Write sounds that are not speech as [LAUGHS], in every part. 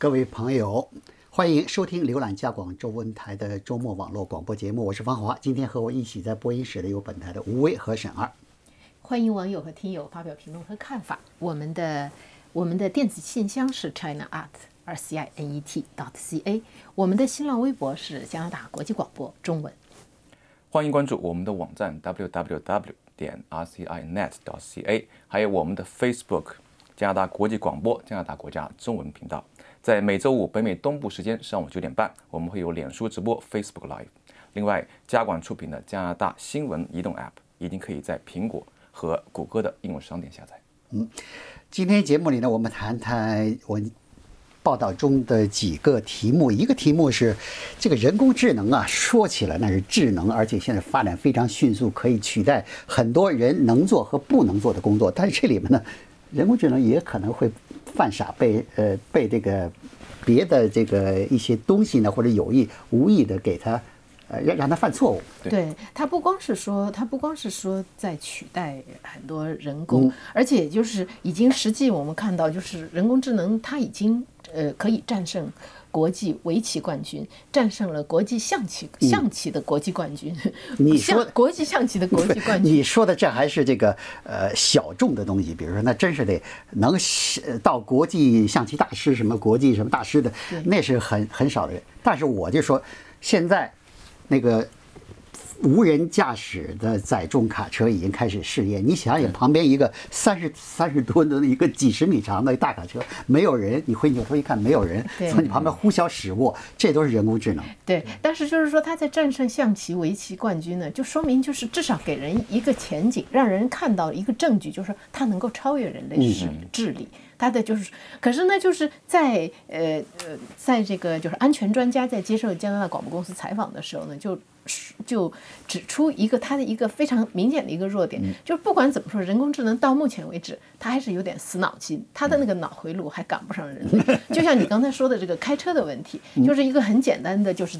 各位朋友，欢迎收听浏览加广州文台的周末网络广播节目，我是方华。今天和我一起在播音室的有本台的吴威和沈二。欢迎网友和听友发表评论和看法。我们的我们的电子信箱是 China Art R C I N E T dot C A，我们的新浪微博是加拿大国际广播中文。欢迎关注我们的网站 www 点 rcinet dot ca，还有我们的 Facebook 加拿大国际广播加拿大国家中文频道。在每周五北美东部时间上午九点半，我们会有脸书直播 Facebook Live。另外，加广出品的加拿大新闻移动 App 已经可以在苹果和谷歌的应用商店下载。嗯，今天节目里呢，我们谈谈我报道中的几个题目。一个题目是这个人工智能啊，说起来那是智能，而且现在发展非常迅速，可以取代很多人能做和不能做的工作。但是这里面呢，人工智能也可能会。犯傻被呃被这个别的这个一些东西呢，或者有意无意的给他呃让让他犯错误。对他不光是说他不光是说在取代很多人工，而且就是已经实际我们看到就是人工智能它已经呃可以战胜。国际围棋冠军战胜了国际象棋象棋的国际冠军。你说国际象棋的国际冠军？你说的这还是这个呃小众的东西，比如说那真是得能到国际象棋大师什么国际什么大师的，那是很很少的人。但是我就说现在那个。无人驾驶的载重卡车已经开始试验。你想想，旁边一个三十三十吨的一个几十米长的大卡车，没有人，你回扭头一看，没有人从你旁边呼啸驶过，这都是人工智能。对，但是就是说他在战胜象棋、围棋冠军呢，就说明就是至少给人一个前景，让人看到一个证据，就是他能够超越人类智智力。他的就是，可是呢，就是在呃呃，在这个就是安全专家在接受加拿大广播公司采访的时候呢，就就指出一个他的一个非常明显的一个弱点，就是不管怎么说，人工智能到目前为止，它还是有点死脑筋，它的那个脑回路还赶不上人类。就像你刚才说的这个开车的问题，就是一个很简单的，就是。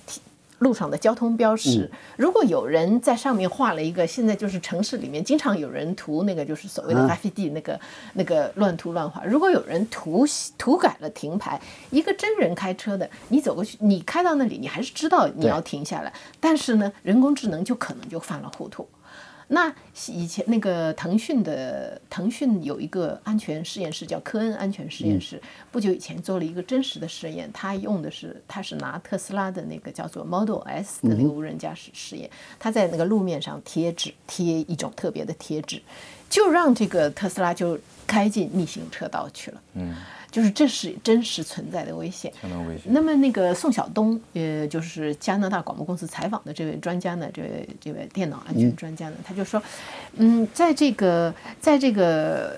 路上的交通标识，如果有人在上面画了一个，现在就是城市里面经常有人涂那个，就是所谓的 graffiti 那个那个乱涂乱画。如果有人涂涂改了停牌，一个真人开车的，你走过去，你开到那里，你还是知道你要停下来，但是呢，人工智能就可能就犯了糊涂。那以前那个腾讯的腾讯有一个安全实验室叫科恩安全实验室，不久以前做了一个真实的实验，他用的是他是拿特斯拉的那个叫做 Model S 的那个无人驾驶实验，他在那个路面上贴纸贴一种特别的贴纸，就让这个特斯拉就开进逆行车道去了。嗯。就是这是真实存在的危险，相当危险。那么那个宋晓东，呃，就是加拿大广播公司采访的这位专家呢，这位这位电脑安全专家呢，他就说，嗯，在这个在这个，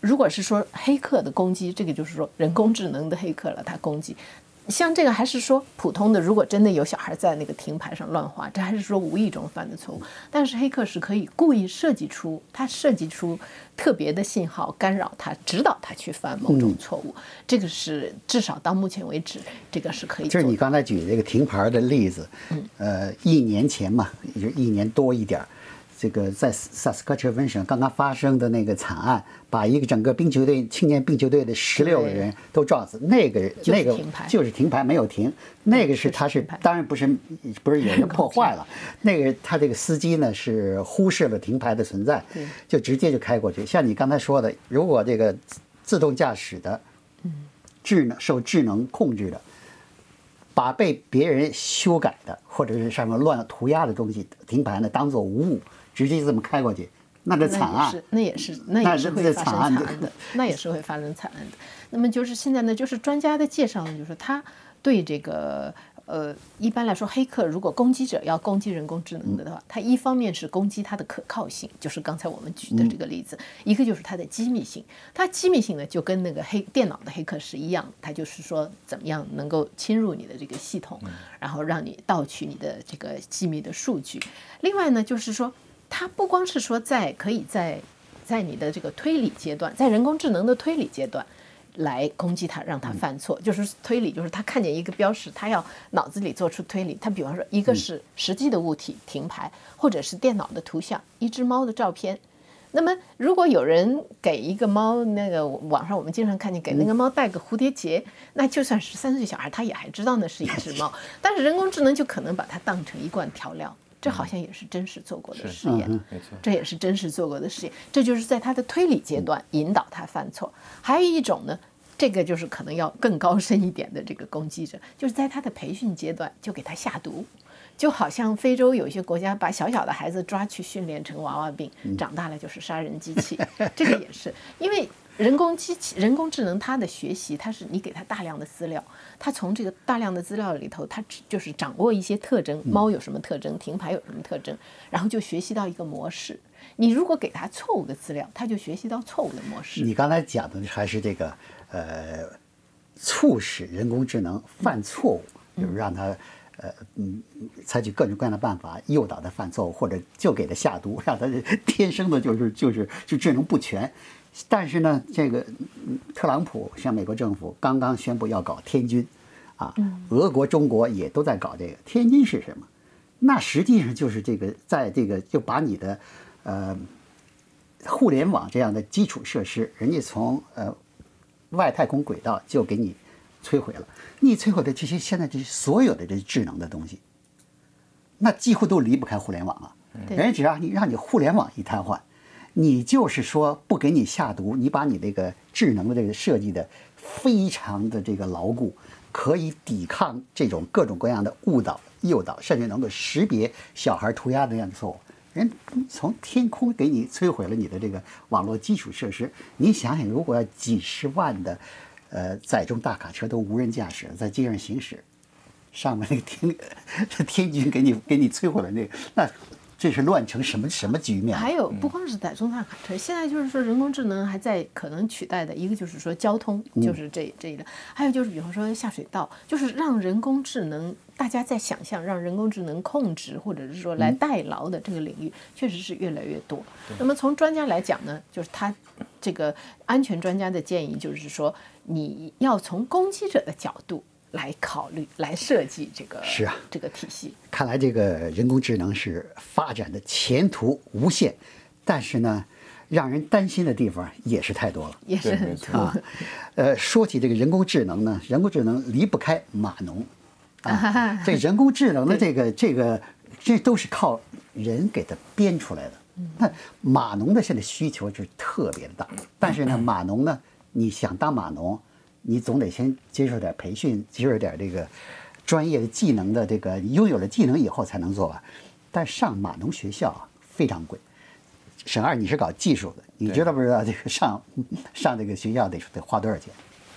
如果是说黑客的攻击，这个就是说人工智能的黑客了，他攻击。像这个还是说普通的，如果真的有小孩在那个停牌上乱画，这还是说无意中犯的错误。但是黑客是可以故意设计出，他设计出特别的信号干扰他，指导他去犯某种错误。这个是至少到目前为止，这个是可以。就是你刚才举这个停牌的例子，呃，一年前嘛，也就一年多一点儿。这个在萨斯科彻温省刚刚发生的那个惨案，把一个整个冰球队青年冰球队的十六个人都撞死，那个那个就是停牌没有停，那个是他是当然不是不是有人破坏了，[LAUGHS] 那个他这个司机呢是忽视了停牌的存在，就直接就开过去。像你刚才说的，如果这个自动驾驶的，智能受智能控制的，把被别人修改的或者是上面乱涂鸦的东西停牌呢当做无物。直接这么开过去，那这惨案，那也是那也是会发生惨案的，[LAUGHS] 那也是会发生惨案的。那么就是现在呢，就是专家的介绍呢，就是他对这个呃，一般来说，黑客如果攻击者要攻击人工智能的话，他一方面是攻击它的可靠性，就是刚才我们举的这个例子；一个就是它的机密性。它机密性呢，就跟那个黑电脑的黑客是一样，它就是说怎么样能够侵入你的这个系统，然后让你盗取你的这个机密的数据。另外呢，就是说。它不光是说在可以在在你的这个推理阶段，在人工智能的推理阶段来攻击它，让它犯错，就是推理，就是它看见一个标识，它要脑子里做出推理。它比方说，一个是实际的物体停牌，或者是电脑的图像，一只猫的照片。那么如果有人给一个猫，那个网上我们经常看见给那个猫戴个蝴蝶结，那就算是三岁小孩，他也还知道那是一只猫。[LAUGHS] 但是人工智能就可能把它当成一罐调料，这好像也是真实做过的实验。没错。这也是真实做过的实验，这就是在他的推理阶段引导他犯错。还有一种呢，这个就是可能要更高深一点的这个攻击者，就是在他的培训阶段就给他下毒，就好像非洲有些国家把小小的孩子抓去训练成娃娃兵，长大了就是杀人机器，这个也是因为。人工机器、人工智能，它的学习，它是你给它大量的资料，它从这个大量的资料里头，它就是掌握一些特征，猫有什么特征，停牌有什么特征，然后就学习到一个模式。你如果给它错误的资料，它就学习到错误的模式。你刚才讲的还是这个，呃，促使人工智能犯错误，就是让它，呃，嗯，采取各种各样的办法诱导它犯错误，或者就给它下毒，让它天生的就是就是就智能不全。但是呢，这个特朗普向美国政府刚刚宣布要搞天军，啊，俄国、中国也都在搞这个。天军是什么？那实际上就是这个，在这个就把你的，呃，互联网这样的基础设施，人家从呃外太空轨道就给你摧毁了。你摧毁的这些现在这些所有的这智能的东西，那几乎都离不开互联网啊。人家只要你让你互联网一瘫痪。你就是说不给你下毒，你把你这个智能的这个设计的非常的这个牢固，可以抵抗这种各种各样的误导、诱导，甚至能够识别小孩涂鸦的样的错误。人从天空给你摧毁了你的这个网络基础设施，你想想，如果要几十万的呃载重大卡车都无人驾驶在街上行驶，上面那个天 [LAUGHS] 天军给你给你摧毁了那那。这是乱成什么什么局面？还有不光是在重大卡车，现在就是说人工智能还在可能取代的一个就是说交通，就是这这一类。还有就是比方说下水道，就是让人工智能大家在想象让人工智能控制或者是说来代劳的这个领域，确实是越来越多。那么从专家来讲呢，就是他这个安全专家的建议就是说，你要从攻击者的角度。来考虑，来设计这个是啊，这个体系。看来这个人工智能是发展的前途无限，但是呢，让人担心的地方也是太多了，也是很多啊。呃，说起这个人工智能呢，人工智能离不开码农啊。[LAUGHS] 这人工智能的这个这个，这都是靠人给它编出来的。那码农的现在需求是特别的大，但是呢，码农呢，你想当码农？你总得先接受点培训，接受点这个专业的技能的这个，拥有了技能以后才能做吧。但上码农学校啊非常贵。沈二，你是搞技术的，你知道不知道这个上 [LAUGHS] 上这个学校得得花多少钱？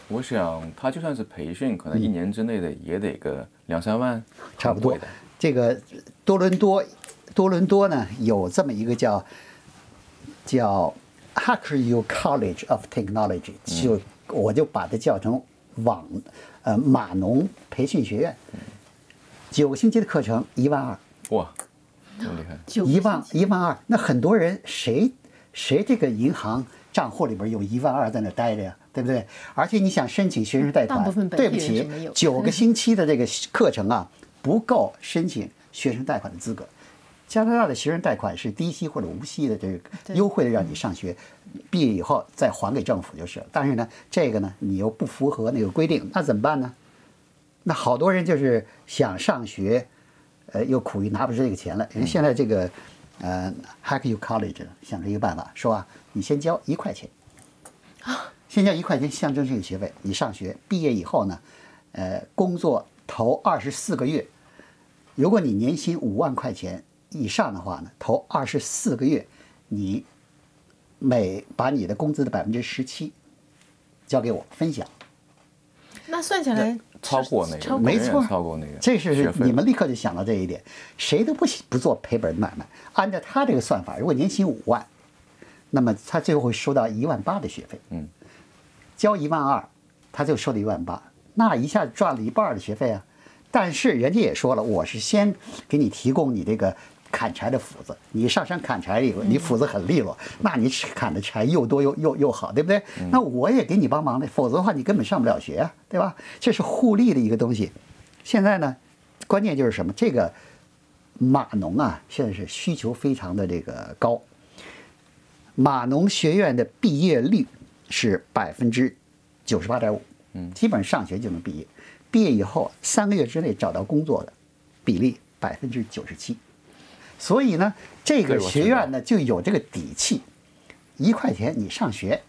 我想他就算是培训，可能一年之内的也得个两三万，差不多的。这个多伦多，多伦多呢有这么一个叫叫 Hacker U College of Technology，就。我就把它叫成网，呃，码农培训学院，九个星期的课程一万二，哇，这么厉害，一万一万二，那很多人谁谁这个银行账户里边有一万二在那待着呀，对不对？而且你想申请学生贷款，对不起，九个星期的这个课程啊，不够申请学生贷款的资格。加拿大的学生贷款是低息或者无息的，这个优惠的让你上学，毕业以后再还给政府就是。但是呢，这个呢，你又不符合那个规定，那怎么办呢？那好多人就是想上学，呃，又苦于拿不出这个钱来。人现在这个，呃，Hack You College 想出一个办法，说啊，你先交一块钱，啊，先交一块钱象征性学费，你上学，毕业以后呢，呃，工作头二十四个月，如果你年薪五万块钱。以上的话呢，头二十四个月，你每把你的工资的百分之十七交给我分享。那算下来超过那个，没错，超过那个。这是你们立刻就想到这一点，谁都不不做赔本买卖。按照他这个算法，如果年薪五万，那么他最后会收到一万八的学费。嗯，交一万二，他就收了一万八，那一下赚了一半的学费啊。但是人家也说了，我是先给你提供你这个。砍柴的斧子，你上山砍柴以后，你斧子很利落，那你砍的柴又多又又又好，对不对？那我也给你帮忙的，否则的话你根本上不了学，对吧？这是互利的一个东西。现在呢，关键就是什么？这个码农啊，现在是需求非常的这个高。码农学院的毕业率是百分之九十八点五，嗯，基本上上学就能毕业，毕业以后三个月之内找到工作的比例百分之九十七，所以呢，这个学院呢就有这个底气，一块钱你上学，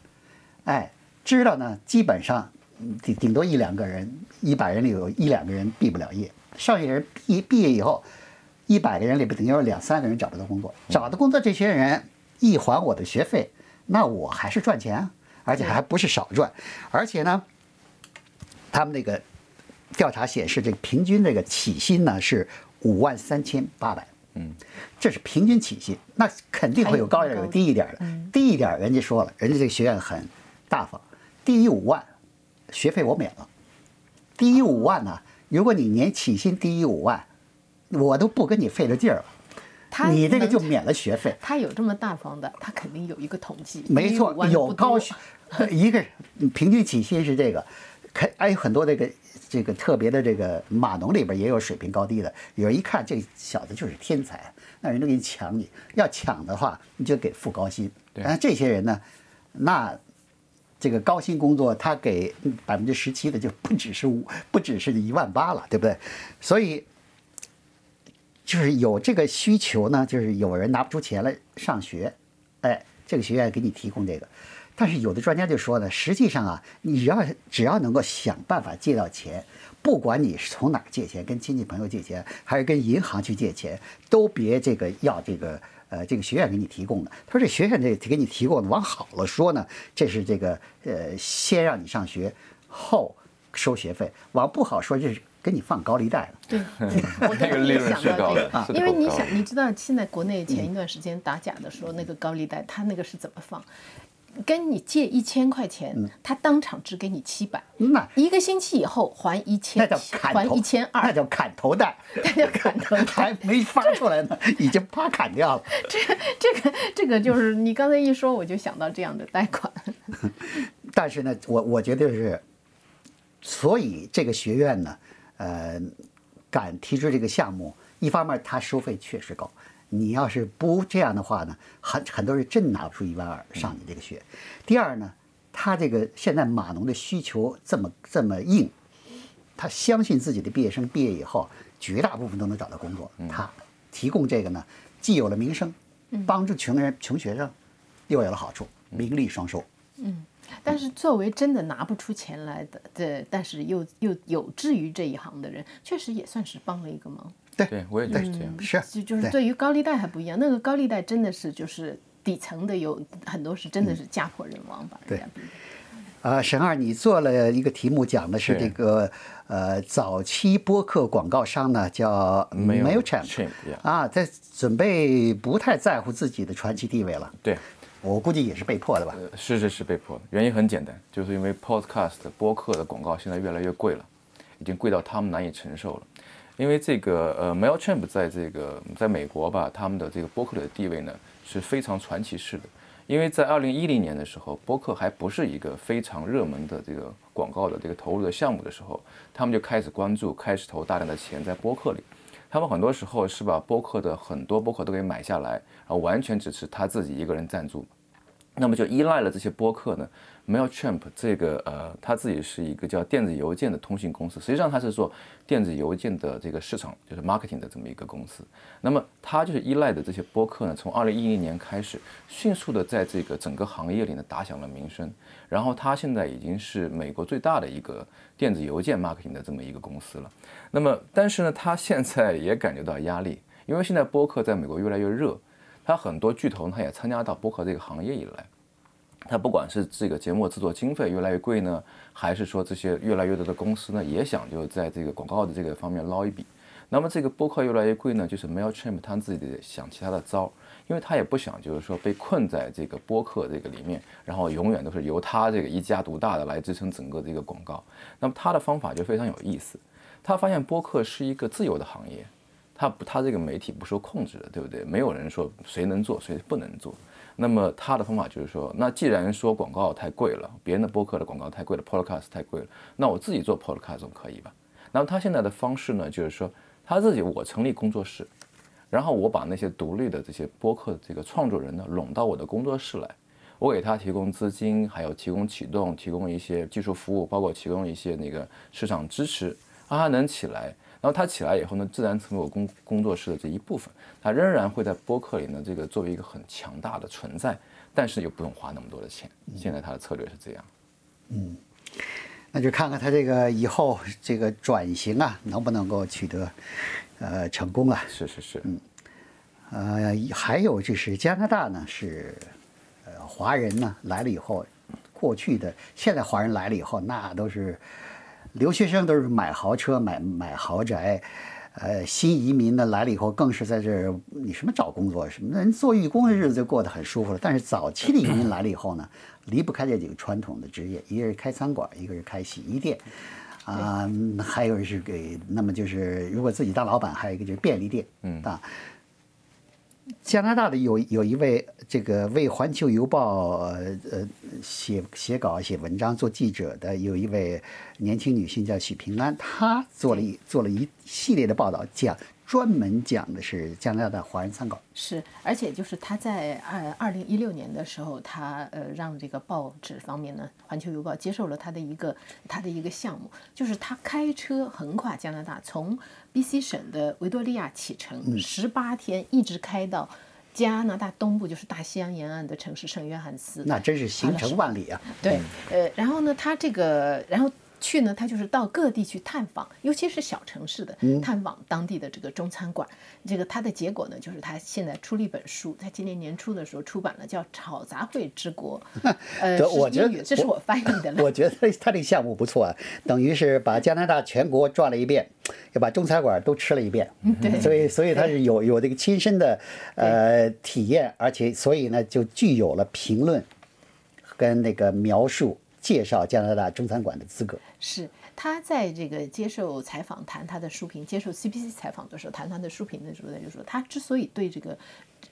哎，知道呢，基本上嗯顶顶多一两个人，一百人里有一两个人毕不了业，剩下人毕毕业以后，一百个人里边顶多有两三个人找不到工作，找到工作这些人一还我的学费，那我还是赚钱啊，而且还不是少赚，而且呢，他们那个调查显示，这个平均这个起薪呢是五万三千八百。嗯，这是平均起薪，那肯定会有高一点，有低一点的。低一点，人家说了，人家这个学院很大方，低于五万，学费我免了。低于五万呢，如果你年起薪低于五万，我都不跟你费这劲儿了，他你这个就免了学费。他有这么大方的，他肯定有一个统计。没错1.5万，不多有高学，一个平均起薪是这个，肯还有很多这个这个特别的这个码农里边也有水平高低的，有人一看这小子就是天才，那人都给你抢你，要抢的话你就给付高薪。但是这些人呢，那这个高薪工作他给百分之十七的就不只是五，[LAUGHS] 不只是一万八了，对不对？所以。就是有这个需求呢，就是有人拿不出钱来上学，哎，这个学院给你提供这个。但是有的专家就说呢，实际上啊，你要只要能够想办法借到钱，不管你是从哪儿借钱，跟亲戚朋友借钱，还是跟银行去借钱，都别这个要这个呃这个学院给你提供的。他说这学院这给你提供的，往好了说呢，这是这个呃先让你上学，后收学费；往不好说，这是给你放高利贷了。对，我那个利润想到是高这个，的因为你想，你知道现在国内前一段时间打假的时候那个高利贷，他那个是怎么放？跟你借一千块钱，他当场只给你七百，那。一个星期以后还一千那千叫，砍还头，一千二，那叫砍头贷，[LAUGHS] 那叫砍头贷 [LAUGHS] 还没发出来呢，[LAUGHS] 已经啪砍掉了。这这个这个就是你刚才一说，我就想到这样的贷款。但是呢，我我觉得是，所以这个学院呢，呃，敢提出这个项目，一方面它收费确实高，你要是不这样的话呢，很很多人真拿不出一万二上你这个学。第二呢，他这个现在码农的需求这么这么硬，他相信自己的毕业生毕业以后，绝大部分都能找到工作。他提供这个呢，既有了名声，帮助穷人穷学生，又有了好处，名利双收。嗯但是作为真的拿不出钱来的，这但是又又有志于这一行的人，确实也算是帮了一个忙。对，我也觉得是这样。是，就就是对对于高利贷还不一样，那个高利贷真的是就是底层的有很多是真的是家破人亡把人家逼的。呃，沈二，你做了一个题目，讲的是这个呃早期播客广告商呢，叫 yeah 啊，在准备不太在乎自己的传奇地位了。对，我估计也是被迫的吧。呃是是是被迫的，原因很简单，就是因为 Podcast 播客的广告现在越来越贵了，已经贵到他们难以承受了。因为这个呃 Mailchimp 在这个在美国吧，他们的这个播客的地位呢是非常传奇式的。因为在二零一零年的时候，播客还不是一个非常热门的这个广告的这个投入的项目的时候，他们就开始关注，开始投大量的钱在播客里。他们很多时候是把播客的很多播客都给买下来，然后完全只是他自己一个人赞助。那么就依赖了这些播客呢，Mailchimp 这个呃，他自己是一个叫电子邮件的通信公司，实际上它是做电子邮件的这个市场，就是 marketing 的这么一个公司。那么它就是依赖的这些播客呢，从二零一零年开始，迅速的在这个整个行业里呢打响了名声。然后它现在已经是美国最大的一个电子邮件 marketing 的这么一个公司了。那么但是呢，它现在也感觉到压力，因为现在播客在美国越来越热。它很多巨头呢，它也参加到播客这个行业以来，它不管是这个节目制作经费越来越贵呢，还是说这些越来越多的公司呢，也想就在这个广告的这个方面捞一笔。那么这个播客越来越贵呢，就是 Mailchimp 他自己得想其他的招，因为他也不想就是说被困在这个播客这个里面，然后永远都是由他这个一家独大的来支撑整个这个广告。那么他的方法就非常有意思，他发现播客是一个自由的行业。他不，他这个媒体不受控制的，对不对？没有人说谁能做，谁不能做。那么他的方法就是说，那既然说广告太贵了，别人的播客的广告太贵了，Podcast 太贵了，那我自己做 Podcast 总可以吧？那么他现在的方式呢，就是说他自己我成立工作室，然后我把那些独立的这些播客的这个创作人呢拢到我的工作室来，我给他提供资金，还有提供启动，提供一些技术服务，包括提供一些那个市场支持，让他能起来。然后他起来以后呢，自然成为我工工作室的这一部分。他仍然会在播客里呢，这个作为一个很强大的存在，但是又不用花那么多的钱。现在他的策略是这样。嗯，那就看看他这个以后这个转型啊，能不能够取得呃成功啊？是是是。嗯，呃，还有就是加拿大呢，是呃华人呢来了以后，过去的现在华人来了以后，那都是。留学生都是买豪车、买买豪宅，呃，新移民呢来了以后更是在这儿，你什么找工作什么，人做义工的日子就过得很舒服了。但是早期的移民来了以后呢，离不开这几个传统的职业，一个是开餐馆，一个是开洗衣店，啊，还有是给，那么就是如果自己当老板，还有一个就是便利店，嗯啊。加拿大的有有一位这个为《环球邮报》呃写写稿、写文章、做记者的，有一位年轻女性叫许平安，她做了一做了一系列的报道，讲。专门讲的是加拿大的华人参考，是，而且就是他在二二零一六年的时候，他呃让这个报纸方面呢，《环球邮报》接受了他的一个他的一个项目，就是他开车横跨加拿大，从 B.C 省的维多利亚启程，十八天一直开到加拿大东部，就是大西洋沿岸的城市圣约翰斯，那真是行程万里啊！对，呃，然后呢，他这个，然后。去呢，他就是到各地去探访，尤其是小城市的探访当地的这个中餐馆。这个他的结果呢，就是他现在出了一本书，在今年年初的时候出版了，叫《炒杂烩之国 [LAUGHS]》。呃，我觉得这是我翻译的。[LAUGHS] 我觉得他这个项目不错啊，等于是把加拿大全国转了一遍，要把中餐馆都吃了一遍。对，所以所以他是有有这个亲身的呃体验，而且所以呢就具有了评论跟那个描述。介绍加拿大中餐馆的资格是他在这个接受采访谈他的书评，接受 CBC 采访的时候谈他的书评的时候，他就说他之所以对这个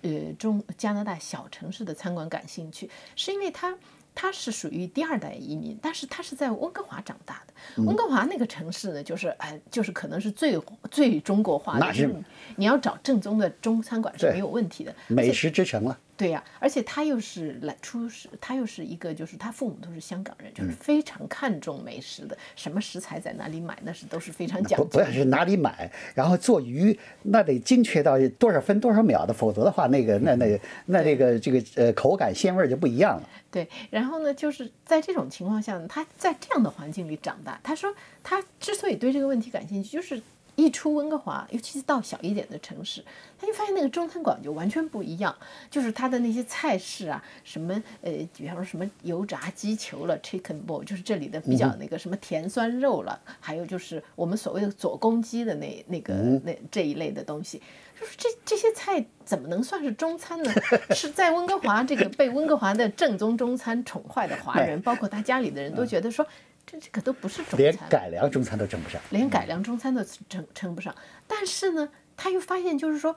呃中加拿大小城市的餐馆感兴趣，是因为他他是属于第二代移民，但是他是在温哥华长大的。温哥华那个城市呢，就是哎，就是可能是最最中国化的，那是你要找正宗的中餐馆是没有问题的，美食之城了。对呀，而且他又是来出是，他又是一个，就是他父母都是香港人，就是非常看重美食的，什么食材在哪里买，那是都是非常讲究。不，不是哪里买，然后做鱼那得精确到多少分多少秒的，否则的话，那个那那那这个这个呃口感鲜味就不一样了。对，然后呢，就是在这种情况下，他在这样的环境里长大，他说他之所以对这个问题感兴趣，就是。一出温哥华，尤其是到小一点的城市，他就发现那个中餐馆就完全不一样。就是他的那些菜式啊，什么呃，比方说什么油炸鸡球了，chicken ball，就是这里的比较那个什么甜酸肉了，还有就是我们所谓的左公鸡的那那个那这一类的东西，就是这这些菜怎么能算是中餐呢？是在温哥华这个被温哥华的正宗中餐宠坏的华 [LAUGHS] 人，包括他家里的人都觉得说。这这个都不是中餐，连改良中餐都称不上，连改良中餐都称称不上。但是呢，他又发现，就是说，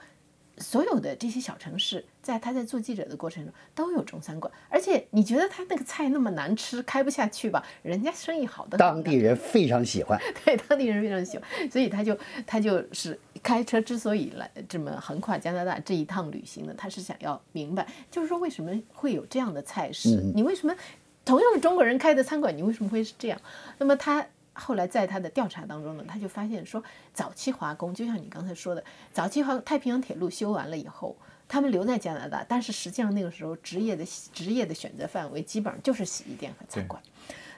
所有的这些小城市，在他在做记者的过程中都有中餐馆，而且你觉得他那个菜那么难吃，开不下去吧？人家生意好的，当地人非常喜欢，[LAUGHS] 对，当地人非常喜欢，所以他就他就是开车之所以来这么横跨加拿大这一趟旅行呢，他是想要明白，就是说为什么会有这样的菜式，你为什么？同样是中国人开的餐馆，你为什么会是这样？那么他后来在他的调查当中呢，他就发现说，早期华工就像你刚才说的，早期华太平洋铁路修完了以后，他们留在加拿大，但是实际上那个时候职业的职业的选择范围基本上就是洗衣店和餐馆。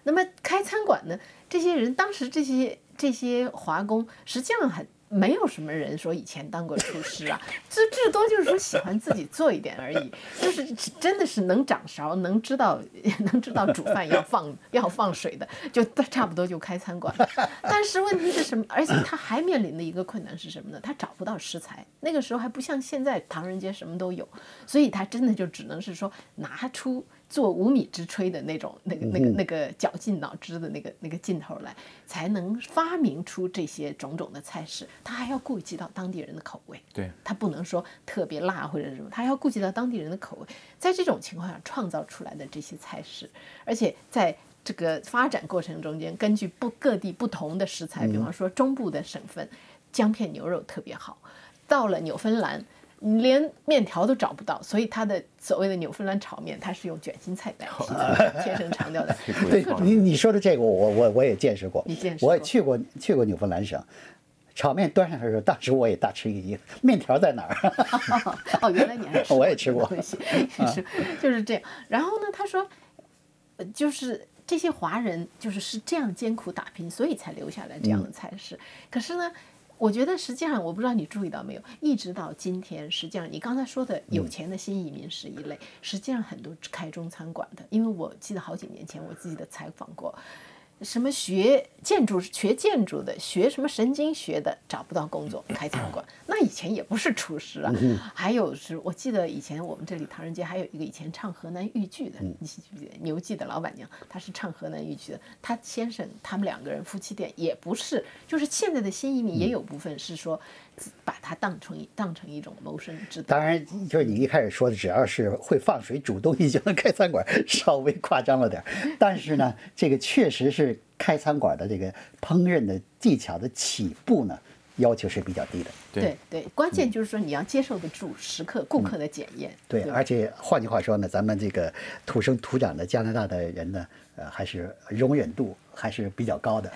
那么开餐馆呢，这些人当时这些这些华工实际上很。没有什么人说以前当过厨师啊，最至多就是说喜欢自己做一点而已，就是真的是能掌勺，能知道 [LAUGHS] 能知道煮饭要放 [LAUGHS] 要放水的，就差不多就开餐馆。但是问题是什么？而且他还面临的一个困难是什么呢？他找不到食材，那个时候还不像现在唐人街什么都有，所以他真的就只能是说拿出。做无米之炊的那种，那个、那个、那个绞尽脑汁的那个、那个劲头来，才能发明出这些种种的菜式。他还要顾及到当地人的口味，对他不能说特别辣或者什么，他要顾及到当地人的口味。在这种情况下创造出来的这些菜式，而且在这个发展过程中间，根据不各地不同的食材，比方说中部的省份，姜片牛肉特别好。到了纽芬兰，连面条都找不到，所以他的所谓的纽芬兰炒面，它是用卷心菜代替，切成长条的。[LAUGHS] 对你你说的这个，我我我也见识过，你见识过我也去过去过纽芬兰省。炒面端上来的时候，当时我也大吃一惊，面条在哪儿？[LAUGHS] 哦，原来你还吃 [LAUGHS] 我也吃过是就是这样。然后呢，他说，呃就是这些华人就是是这样艰苦打拼，所以才留下来这样的菜式。可是呢，我觉得实际上，我不知道你注意到没有，一直到今天，实际上你刚才说的有钱的新移民是一类，实际上很多开中餐馆的，因为我记得好几年前我自己的采访过。什么学建筑学建筑的，学什么神经学的，找不到工作开餐馆。那以前也不是厨师啊，还有是我记得以前我们这里唐人街还有一个以前唱河南豫剧的，你记不记得？牛记的老板娘，她是唱河南豫剧的。她先生他们两个人夫妻店也不是，就是现在的新移民也有部分是说，把它当成一当成一种谋生之道。当然，就是你一开始说的，只要是会放水煮东西就能开餐馆，稍微夸张了点儿。但是呢，这个确实是开餐馆的这个烹饪的技巧的起步呢，要求是比较低的。对对，关键就是说你要接受得住食客、顾客的检验。对，吧而且换句话说呢，咱们这个土生土长的加拿大的人呢，呃，还是容忍度还是比较高的，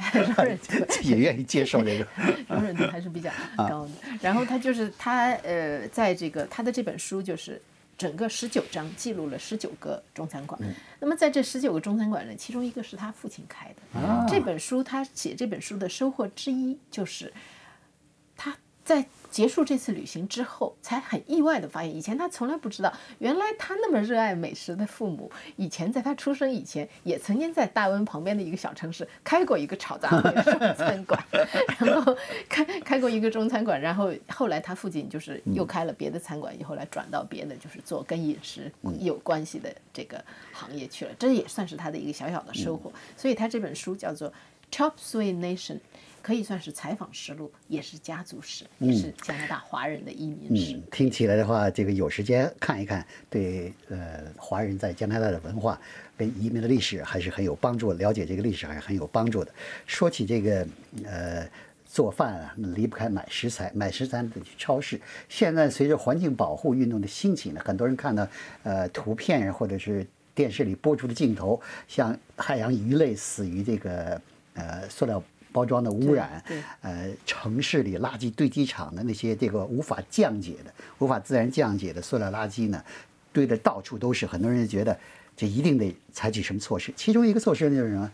[LAUGHS] 也愿意接受这个。容忍度还是比较高的。然后他就是他呃，在这个他的这本书就是整个十九章记录了十九个中餐馆。那么在这十九个中餐馆呢，其中一个是他父亲开的。这本书他写这本书的收获之一就是他在结束这次旅行之后，才很意外的发现，以前他从来不知道，原来他那么热爱美食的父母，以前在他出生以前，也曾经在大温旁边的一个小城市开过一个炒杂烩的 [LAUGHS] 中餐馆，然后开开过一个中餐馆，然后后来他父亲就是又开了别的餐馆，以后来转到别的就是做跟饮食有关系的这个行业去了，这也算是他的一个小小的收获。所以他这本书叫做《Chop Suey Nation》。可以算是采访实录，也是家族史，也是加拿大华人的移民史。嗯，听起来的话，这个有时间看一看，对呃华人在加拿大的文化跟移民的历史还是很有帮助，了解这个历史还是很有帮助的。说起这个呃做饭啊，离不开买食材，买食材得去超市。现在随着环境保护运动的兴起呢，很多人看到呃图片或者是电视里播出的镜头，像海洋鱼类死于这个呃塑料。包装的污染，呃，城市里垃圾堆积场的那些这个无法降解的、无法自然降解的塑料垃圾呢，堆的到处都是。很多人就觉得这一定得采取什么措施。其中一个措施就是什么？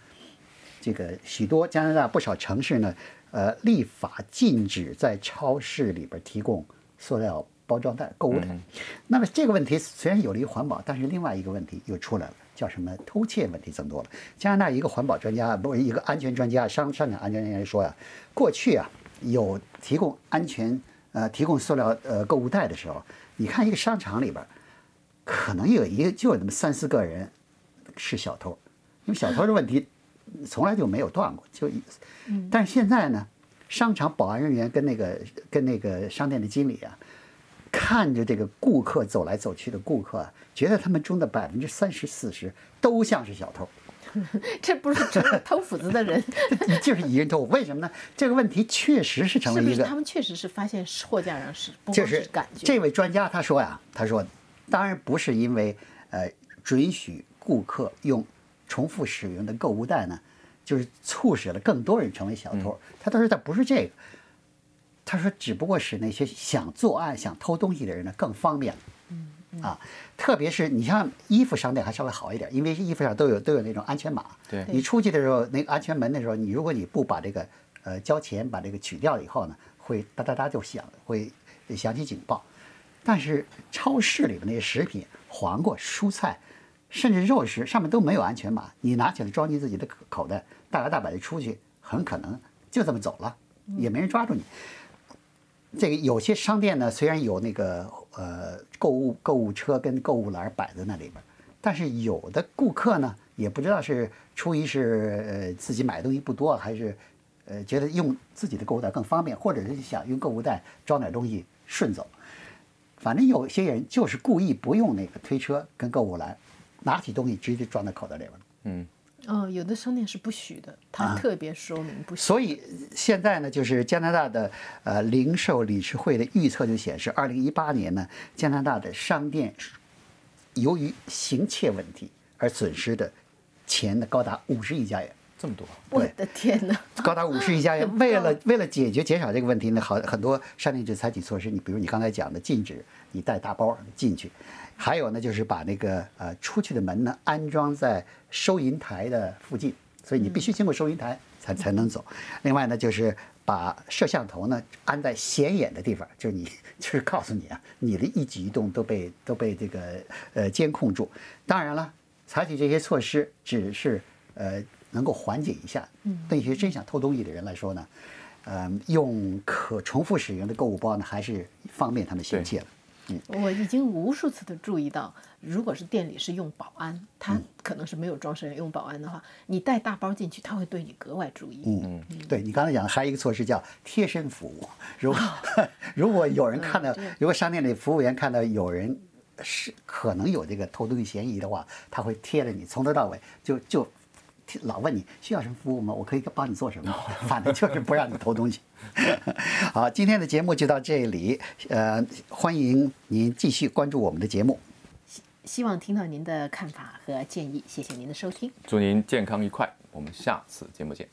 这个许多加拿大不少城市呢，呃，立法禁止在超市里边提供塑料包装袋、购物袋。那么这个问题虽然有利于环保，但是另外一个问题又出来了。叫什么偷窃问题增多了？加拿大一个环保专家，不是一个安全专家，商商场安全专家说呀，过去啊有提供安全呃提供塑料呃购物袋的时候，你看一个商场里边，可能有一个就有那么三四个人是小偷，因为小偷的问题从来就没有断过，就，但是现在呢，商场保安人员跟那个跟那个商店的经理啊。看着这个顾客走来走去的顾客，觉得他们中的百分之三十四十都像是小偷，[LAUGHS] 这不是偷斧子的人，[LAUGHS] 就是一人偷。为什么呢？这个问题确实是成为一个，他们确实是发现货架上是，就是感觉。这位专家他说呀，他说，当然不是因为呃准许顾客用重复使用的购物袋呢，就是促使了更多人成为小偷。他他说他不是这个。他说：“只不过使那些想作案、想偷东西的人呢更方便，嗯啊，特别是你像衣服商店还稍微好一点，因为衣服上都有都有那种安全码。对，你出去的时候，那个安全门的时候，你如果你不把这个呃交钱把这个取掉以后呢，会哒哒哒就响，会响起警报。但是超市里的那些食品，黄瓜、蔬菜，甚至肉食上面都没有安全码，你拿起来装进自己的口袋，大摇大摆的出去，很可能就这么走了，也没人抓住你。”这个有些商店呢，虽然有那个呃购物购物车跟购物篮摆在那里边，但是有的顾客呢，也不知道是出于是呃自己买东西不多，还是呃觉得用自己的购物袋更方便，或者是想用购物袋装点东西顺走。反正有些人就是故意不用那个推车跟购物篮，拿起东西直接装在口袋里边了。嗯，哦，有的商店是不许的，它特别说明不许。所以现在呢，就是加拿大的呃零售理事会的预测就显示，二零一八年呢，加拿大的商店由于行窃问题而损失的钱呢，高达五十亿加元。这么多，我的天哪！高达五十亿加元。[LAUGHS] 为了为了解决减少这个问题呢，好很多商店就采取措施。你比如你刚才讲的，禁止你带大包进去，还有呢就是把那个呃出去的门呢安装在收银台的附近，所以你必须经过收银台才才能走。另外呢就是把摄像头呢安在显眼的地方，就是你 [LAUGHS] 就是告诉你啊，你的一举一动都被都被这个呃监控住。当然了，采取这些措施只是呃能够缓解一下。对一些真想偷东西的人来说呢，呃，用可重复使用的购物包呢，还是方便他们行窃的。我已经无数次的注意到，如果是店里是用保安，他可能是没有装饰人用保安的话，你带大包进去，他会对你格外注意。嗯，对你刚才讲的还有一个措施叫贴身服务。如果 [LAUGHS] 如果有人看到，如果商店里服务员看到有人是可能有这个偷东西嫌疑的话，他会贴着你从头到尾就就贴老问你需要什么服务吗？我可以帮你做什么？[LAUGHS] 反正就是不让你偷东西。[LAUGHS] 好，今天的节目就到这里，呃，欢迎您继续关注我们的节目。希望听到您的看法和建议，谢谢您的收听。祝您健康愉快，我们下次节目见。